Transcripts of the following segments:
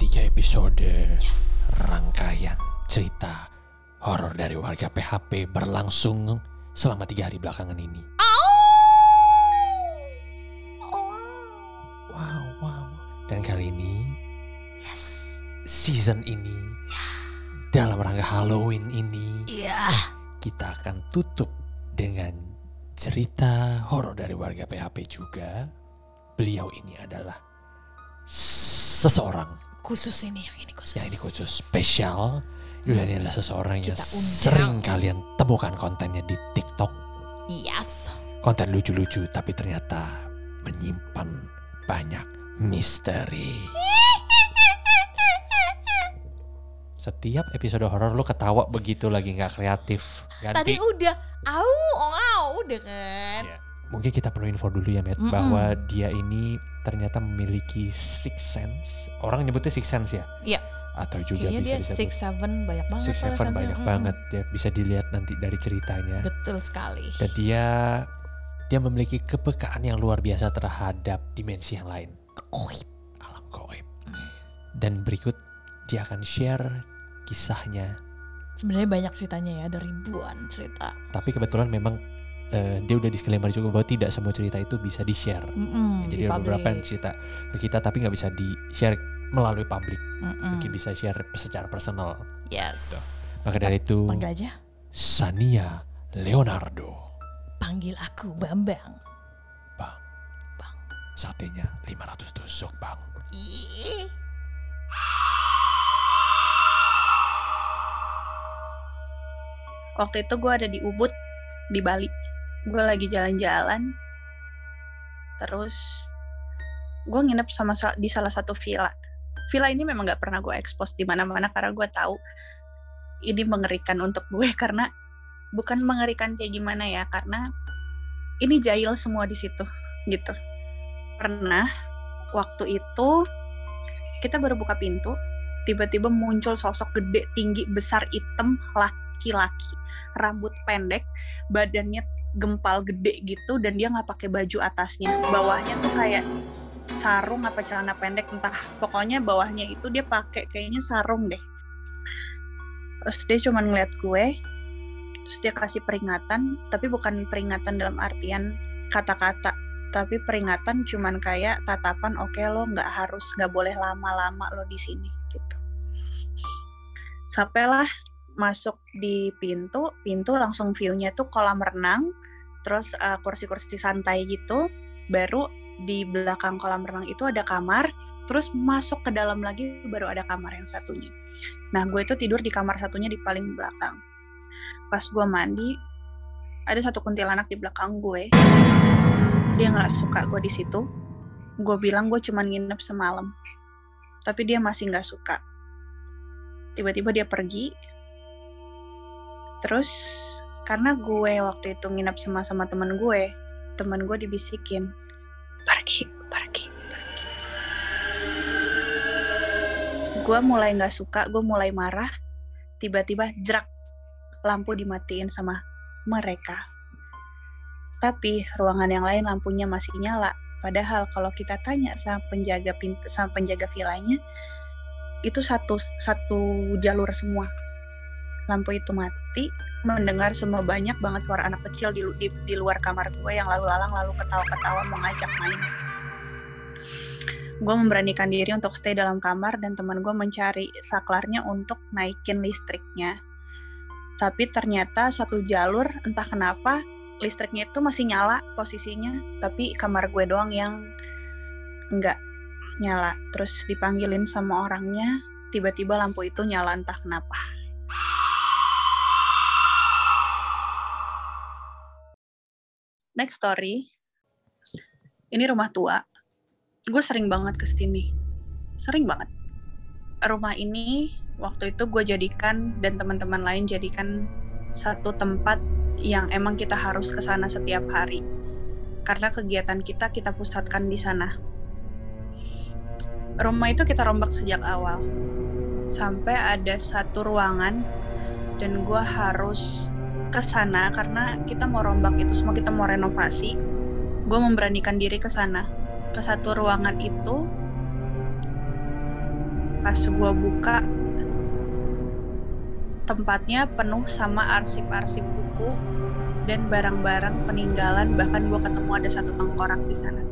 tiga episode Yes. rangkaian cerita horor dari warga PHP berlangsung selama tiga hari belakangan ini. Wow, wow. Dan kali ini, season ini, dalam rangka Halloween ini, Iya. kita akan tutup dengan cerita horor dari warga PHP juga. Beliau ini adalah seseorang Khusus ini yang ini khusus. yang ini khusus spesial. Yuliani adalah seseorang yang Kita undang. sering kalian temukan kontennya di TikTok. Yes. Konten lucu-lucu tapi ternyata menyimpan banyak misteri. Setiap episode horor lo ketawa begitu lagi nggak kreatif. Tadi Ganti. udah, au, oh, au, udah kan. Iya. Mungkin kita perlu info dulu ya, Matt, Mm-mm. bahwa dia ini ternyata memiliki six sense. Orang nyebutnya six sense ya? Iya. Atau juga Kayaknya dia bisa disebut six seven banyak banget. six seven banyak Mm-mm. banget ya. Bisa dilihat nanti dari ceritanya. Betul sekali. Dan dia dia memiliki kepekaan yang luar biasa terhadap dimensi yang lain. Goib, alam goib. Dan berikut dia akan share kisahnya. Sebenarnya banyak ceritanya ya, ada ribuan cerita. Tapi kebetulan memang eh, dia udah disclaimer juga bahwa tidak semua cerita itu bisa di-share. Mm-mm, Jadi di ada beberapa yang cerita ke kita tapi nggak bisa di-share melalui publik. Mm-mm. Mungkin bisa share secara personal. Yes. Maka dari itu Panggil aja. Sania Leonardo. Panggil aku Bambang. Bang. Bang. Satenya 500 tusuk, Bang. Waktu itu gue ada di Ubud di Bali gue lagi jalan-jalan. Terus gue nginep sama sa- di salah satu villa. Villa ini memang nggak pernah gue expose di mana-mana karena gue tahu ini mengerikan untuk gue karena bukan mengerikan kayak gimana ya karena ini jahil semua di situ gitu. Pernah waktu itu kita baru buka pintu tiba-tiba muncul sosok gede tinggi besar hitam laki-laki. Rambut pendek badannya gempal gede gitu dan dia nggak pakai baju atasnya. Bawahnya tuh kayak sarung apa celana pendek entah. Pokoknya bawahnya itu dia pakai kayaknya sarung deh. Terus dia cuman ngeliat gue terus dia kasih peringatan tapi bukan peringatan dalam artian kata-kata tapi peringatan cuman kayak tatapan oke lo nggak harus nggak boleh lama-lama lo di sini gitu. Sampailah masuk di pintu pintu langsung view-nya tuh kolam renang terus uh, kursi-kursi santai gitu baru di belakang kolam renang itu ada kamar terus masuk ke dalam lagi baru ada kamar yang satunya. Nah gue itu tidur di kamar satunya di paling belakang. Pas gue mandi ada satu kuntilanak di belakang gue. Dia nggak suka gue di situ. Gue bilang gue cuman nginep semalam tapi dia masih nggak suka. Tiba-tiba dia pergi terus karena gue waktu itu nginep sama sama temen gue temen gue dibisikin. Pergi pergi pergi. Gue mulai nggak suka gue mulai marah. Tiba-tiba jerak lampu dimatiin sama mereka. Tapi ruangan yang lain lampunya masih nyala. Padahal kalau kita tanya sama penjaga pintu sama penjaga villanya itu satu satu jalur semua lampu itu mati mendengar semua banyak banget suara anak kecil di, di, di luar kamar gue yang lalu lalang lalu ketawa-ketawa mau ngajak main. Gue memberanikan diri untuk stay dalam kamar dan teman gue mencari saklarnya untuk naikin listriknya. Tapi ternyata satu jalur entah kenapa listriknya itu masih nyala posisinya tapi kamar gue doang yang enggak nyala. Terus dipanggilin sama orangnya tiba-tiba lampu itu nyala entah kenapa next story. Ini rumah tua. Gue sering banget ke sini. Sering banget. Rumah ini waktu itu gue jadikan dan teman-teman lain jadikan satu tempat yang emang kita harus ke sana setiap hari. Karena kegiatan kita kita pusatkan di sana. Rumah itu kita rombak sejak awal. Sampai ada satu ruangan dan gue harus ke sana karena kita mau rombak itu semua kita mau renovasi. Gue memberanikan diri ke sana. Ke satu ruangan itu pas gue buka tempatnya penuh sama arsip-arsip buku dan barang-barang peninggalan bahkan gue ketemu ada satu tengkorak di sana.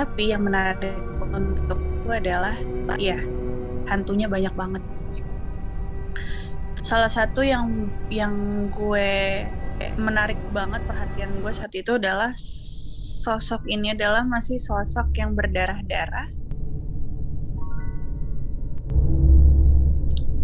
Tapi yang menarik untuk gue adalah ya hantunya banyak banget salah satu yang yang gue menarik banget perhatian gue saat itu adalah sosok ini adalah masih sosok yang berdarah-darah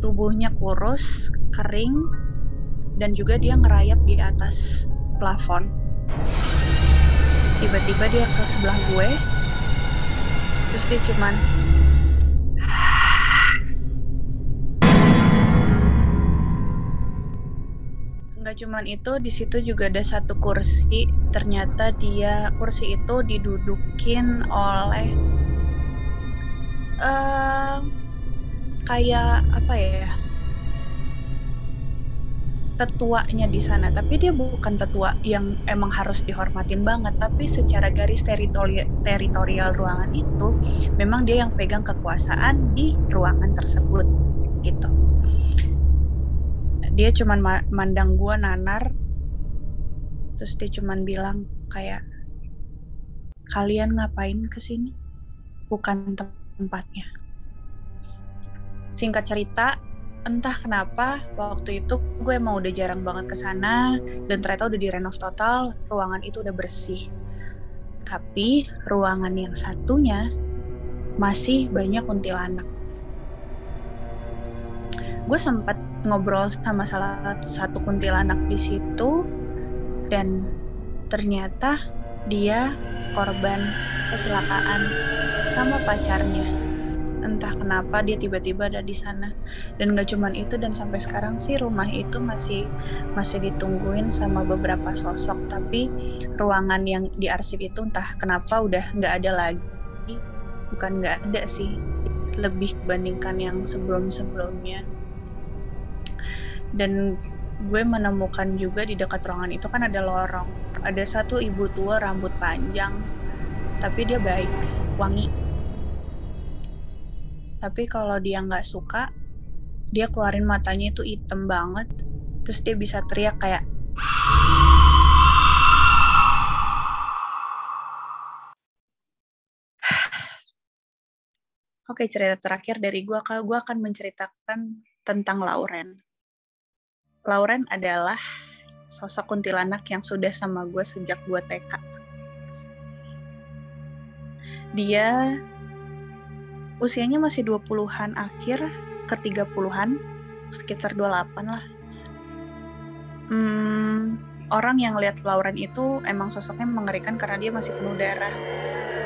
tubuhnya kurus, kering, dan juga dia ngerayap di atas plafon. Tiba-tiba dia ke sebelah gue, terus dia cuman nggak cuman itu di situ juga ada satu kursi. Ternyata dia kursi itu didudukin oleh uh, kayak apa ya? Tetuanya di sana. Tapi dia bukan tetua yang emang harus dihormatin banget. Tapi secara garis teritorial teritorial ruangan itu memang dia yang pegang kekuasaan di ruangan tersebut gitu dia cuman ma mandang gua nanar terus dia cuman bilang kayak kalian ngapain ke sini bukan tempatnya. Singkat cerita entah kenapa waktu itu gue emang udah jarang banget ke sana dan ternyata udah direnov total ruangan itu udah bersih. Tapi ruangan yang satunya masih banyak kuntilanak gue sempat ngobrol sama salah satu kuntilanak di situ dan ternyata dia korban kecelakaan sama pacarnya. Entah kenapa dia tiba-tiba ada di sana. Dan gak cuman itu dan sampai sekarang sih rumah itu masih masih ditungguin sama beberapa sosok. Tapi ruangan yang di arsip itu entah kenapa udah nggak ada lagi. Bukan nggak ada sih. Lebih dibandingkan yang sebelum-sebelumnya dan gue menemukan juga di dekat ruangan itu kan ada lorong. Ada satu ibu tua rambut panjang tapi dia baik wangi. Tapi kalau dia nggak suka dia keluarin matanya itu hitam banget. Terus dia bisa teriak kayak Oke, cerita terakhir dari gue, gue akan menceritakan tentang Lauren. Lauren adalah sosok kuntilanak yang sudah sama gue sejak gue TK. Dia usianya masih 20-an akhir ke 30-an, sekitar 28 lah. Hmm, orang yang lihat Lauren itu emang sosoknya mengerikan karena dia masih penuh darah.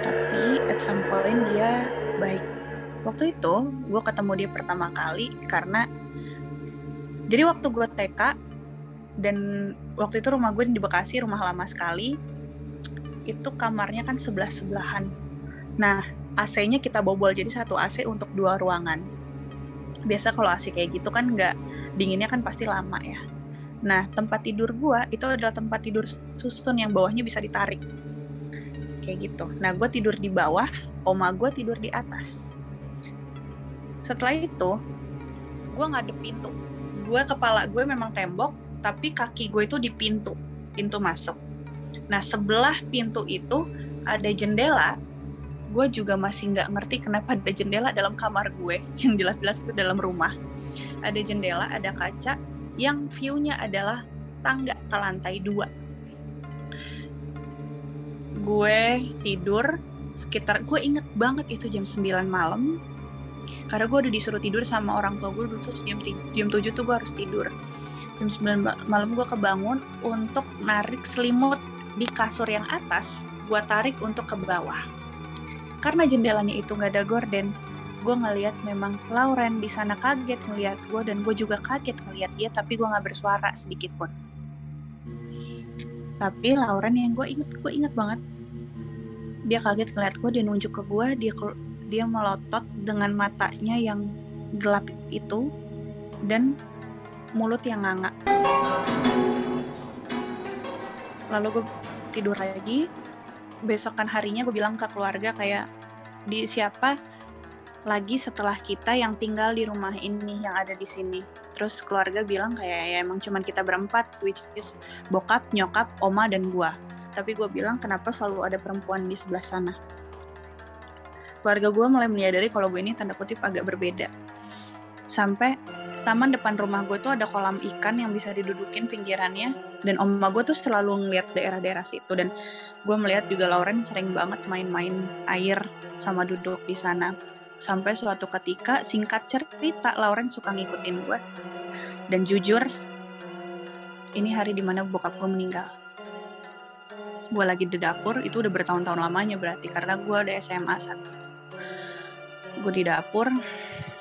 Tapi at some point dia baik. Waktu itu gue ketemu dia pertama kali karena jadi waktu gue TK dan waktu itu rumah gue di Bekasi rumah lama sekali itu kamarnya kan sebelah sebelahan. Nah AC-nya kita bobol jadi satu AC untuk dua ruangan. Biasa kalau AC kayak gitu kan nggak dinginnya kan pasti lama ya. Nah tempat tidur gua itu adalah tempat tidur susun yang bawahnya bisa ditarik. Kayak gitu. Nah gue tidur di bawah, oma gue tidur di atas. Setelah itu, gue ngadep pintu. Gue kepala gue memang tembok, tapi kaki gue itu di pintu, pintu masuk. Nah sebelah pintu itu ada jendela. Gue juga masih nggak ngerti kenapa ada jendela dalam kamar gue. Yang jelas-jelas itu dalam rumah. Ada jendela ada kaca yang view-nya adalah tangga ke lantai dua. Gue tidur sekitar gue inget banget itu jam 9 malam karena gue udah disuruh tidur sama orang tua gue terus jam, jam 7 tuh gue harus tidur. Jam 9 malam gue kebangun untuk narik selimut di kasur yang atas gue tarik untuk ke bawah. Karena jendelanya itu nggak ada gorden gue ngeliat memang Lauren di sana kaget ngeliat gue dan gue juga kaget ngeliat dia tapi gue nggak bersuara sedikit pun. Tapi Lauren yang gue inget gue inget banget. Dia kaget ngeliat gue dia nunjuk ke gue dia dia melotot dengan matanya yang gelap itu dan mulut yang nganga. Lalu gue tidur lagi. Besokan harinya gue bilang ke keluarga kayak di siapa lagi setelah kita yang tinggal di rumah ini yang ada di sini? Terus keluarga bilang kayak ya emang cuman kita berempat which is bokap nyokap oma dan gua. Tapi gue bilang kenapa selalu ada perempuan di sebelah sana keluarga gue mulai menyadari kalau gue ini tanda kutip agak berbeda. Sampai taman depan rumah gue tuh ada kolam ikan yang bisa didudukin pinggirannya dan oma gue tuh selalu ngeliat daerah-daerah situ dan gue melihat juga Lauren sering banget main-main air sama duduk di sana. Sampai suatu ketika singkat cerita Lauren suka ngikutin gue dan jujur ini hari di mana bokap gue meninggal. Gue lagi di dapur itu udah bertahun-tahun lamanya berarti karena gue ada SMA saat gue di dapur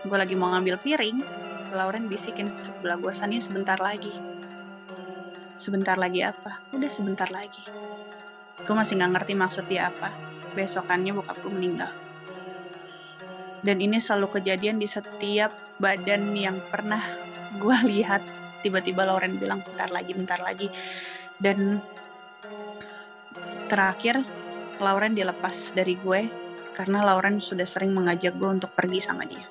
gue lagi mau ngambil piring. Lauren bisikin sebelah gue Sani sebentar lagi. Sebentar lagi apa? Udah sebentar lagi. Gue masih nggak ngerti maksud dia apa. Besokannya bokap gue meninggal. Dan ini selalu kejadian di setiap badan yang pernah gue lihat. Tiba-tiba Lauren bilang bentar lagi bentar lagi. Dan terakhir Lauren dilepas dari gue karena Lauren sudah sering mengajak gue untuk pergi sama dia